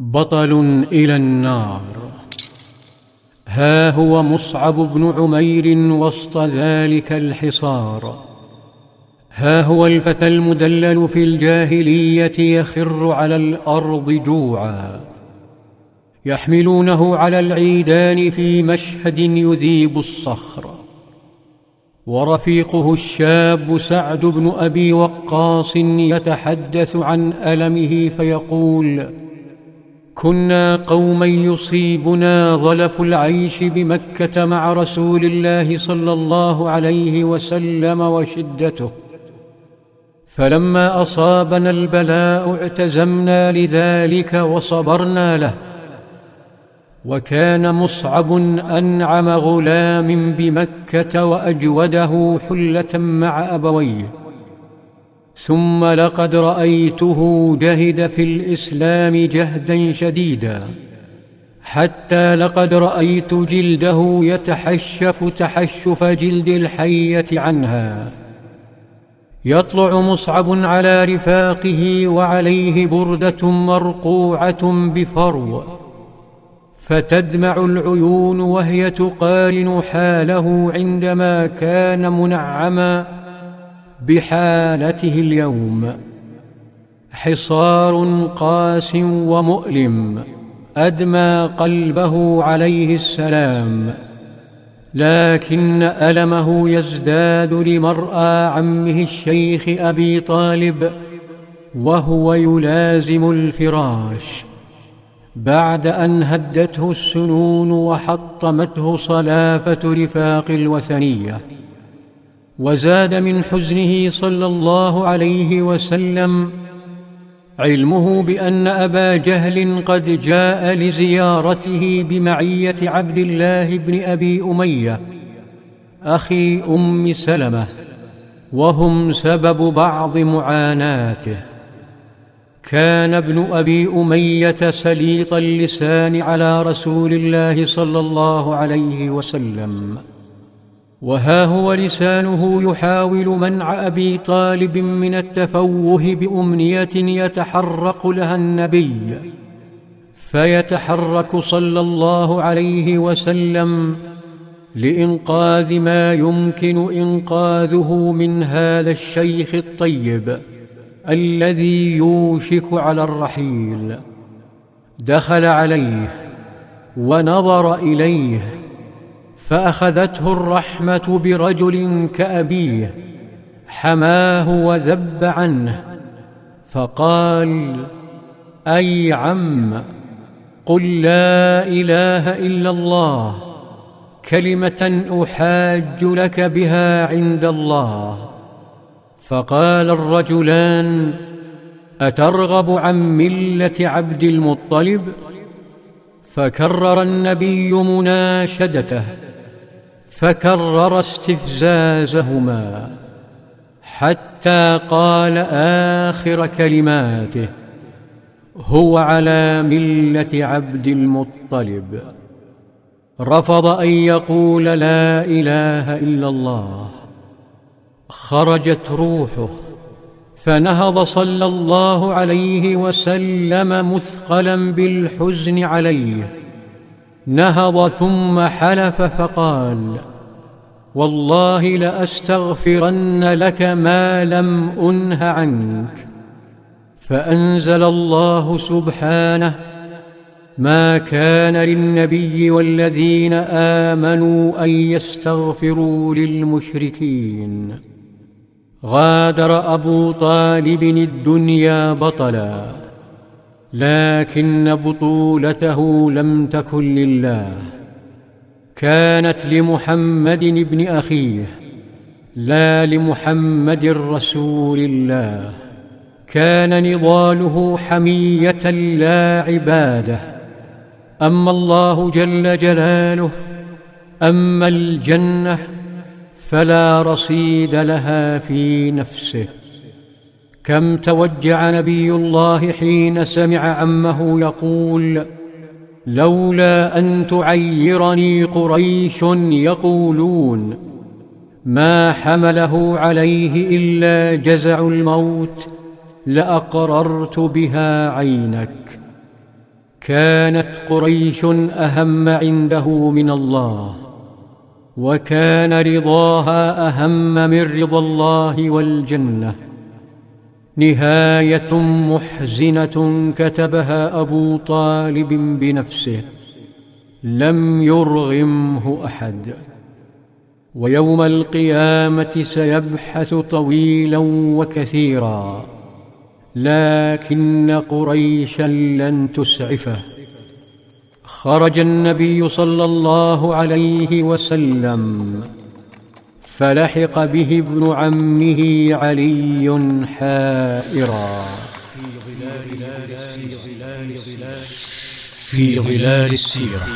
بطل إلى النار. ها هو مصعب بن عمير وسط ذلك الحصار. ها هو الفتى المدلل في الجاهلية يخر على الأرض جوعا. يحملونه على العيدان في مشهد يذيب الصخر. ورفيقه الشاب سعد بن أبي وقاص يتحدث عن ألمه فيقول كنا قوما يصيبنا ظلف العيش بمكة مع رسول الله صلى الله عليه وسلم وشدته. فلما أصابنا البلاء اعتزمنا لذلك وصبرنا له. وكان مصعب أنعم غلام بمكة وأجوده حلة مع أبويه. ثم لقد رأيته جهد في الإسلام جهدا شديدا حتى لقد رأيت جلده يتحشف تحشف جلد الحية عنها. يطلع مصعب على رفاقه وعليه بردة مرقوعة بفرو فتدمع العيون وهي تقارن حاله عندما كان منعما بحالته اليوم. حصار قاس ومؤلم أدمى قلبه عليه السلام لكن ألمه يزداد لمرأى عمه الشيخ أبي طالب وهو يلازم الفراش. بعد أن هدته السنون وحطمته صلافة رفاق الوثنية. وزاد من حزنه صلى الله عليه وسلم علمه بأن أبا جهل قد جاء لزيارته بمعية عبد الله بن أبي أمية أخي أم سلمة وهم سبب بعض معاناته. كان ابن أبي أمية سليط اللسان على رسول الله صلى الله عليه وسلم. وها هو لسانه يحاول منع ابي طالب من التفوه بامنيه يتحرق لها النبي فيتحرك صلى الله عليه وسلم لانقاذ ما يمكن انقاذه من هذا الشيخ الطيب الذي يوشك على الرحيل دخل عليه ونظر اليه فأخذته الرحمة برجل كأبيه حماه وذب عنه فقال أي عم قل لا إله إلا الله كلمة أحاج لك بها عند الله. فقال الرجلان أترغب عن ملة عبد المطلب؟ فكرر النبي مناشدته فكرر استفزازهما حتى قال آخر كلماته هو على ملة عبد المطلب رفض أن يقول لا إله إلا الله خرجت روحه فنهض صلى الله عليه وسلم مثقلا بالحزن عليه نهض ثم حلف فقال والله لأستغفرن لك ما لم أنه عنك. فأنزل الله سبحانه ما كان للنبي والذين آمنوا أن يستغفروا للمشركين. غادر أبو طالب الدنيا بطلا لكن بطولته لم تكن لله. كانت لمحمد بن أخيه لا لمحمد رسول الله. كان نضاله حمية لا عبادة. أما الله جل جلاله أما الجنة فلا رصيد لها في نفسه. كم توجع نبي الله حين سمع عمه يقول لولا أن تعيرني قريش يقولون ما حمله عليه إلا جزع الموت لأقررت بها عينك. كانت قريش أهم عنده من الله وكان رضاها أهم من رضا الله والجنة. نهاية محزنة كتبها أبو طالب بنفسه لم يرغمه أحد. ويوم القيامة سيبحث طويلا وكثيرا لكن قريشا لن تسعفه. خرج النبي صلى الله عليه وسلم فلحق به ابن عمه علي حائرا. في ظلال السيرة.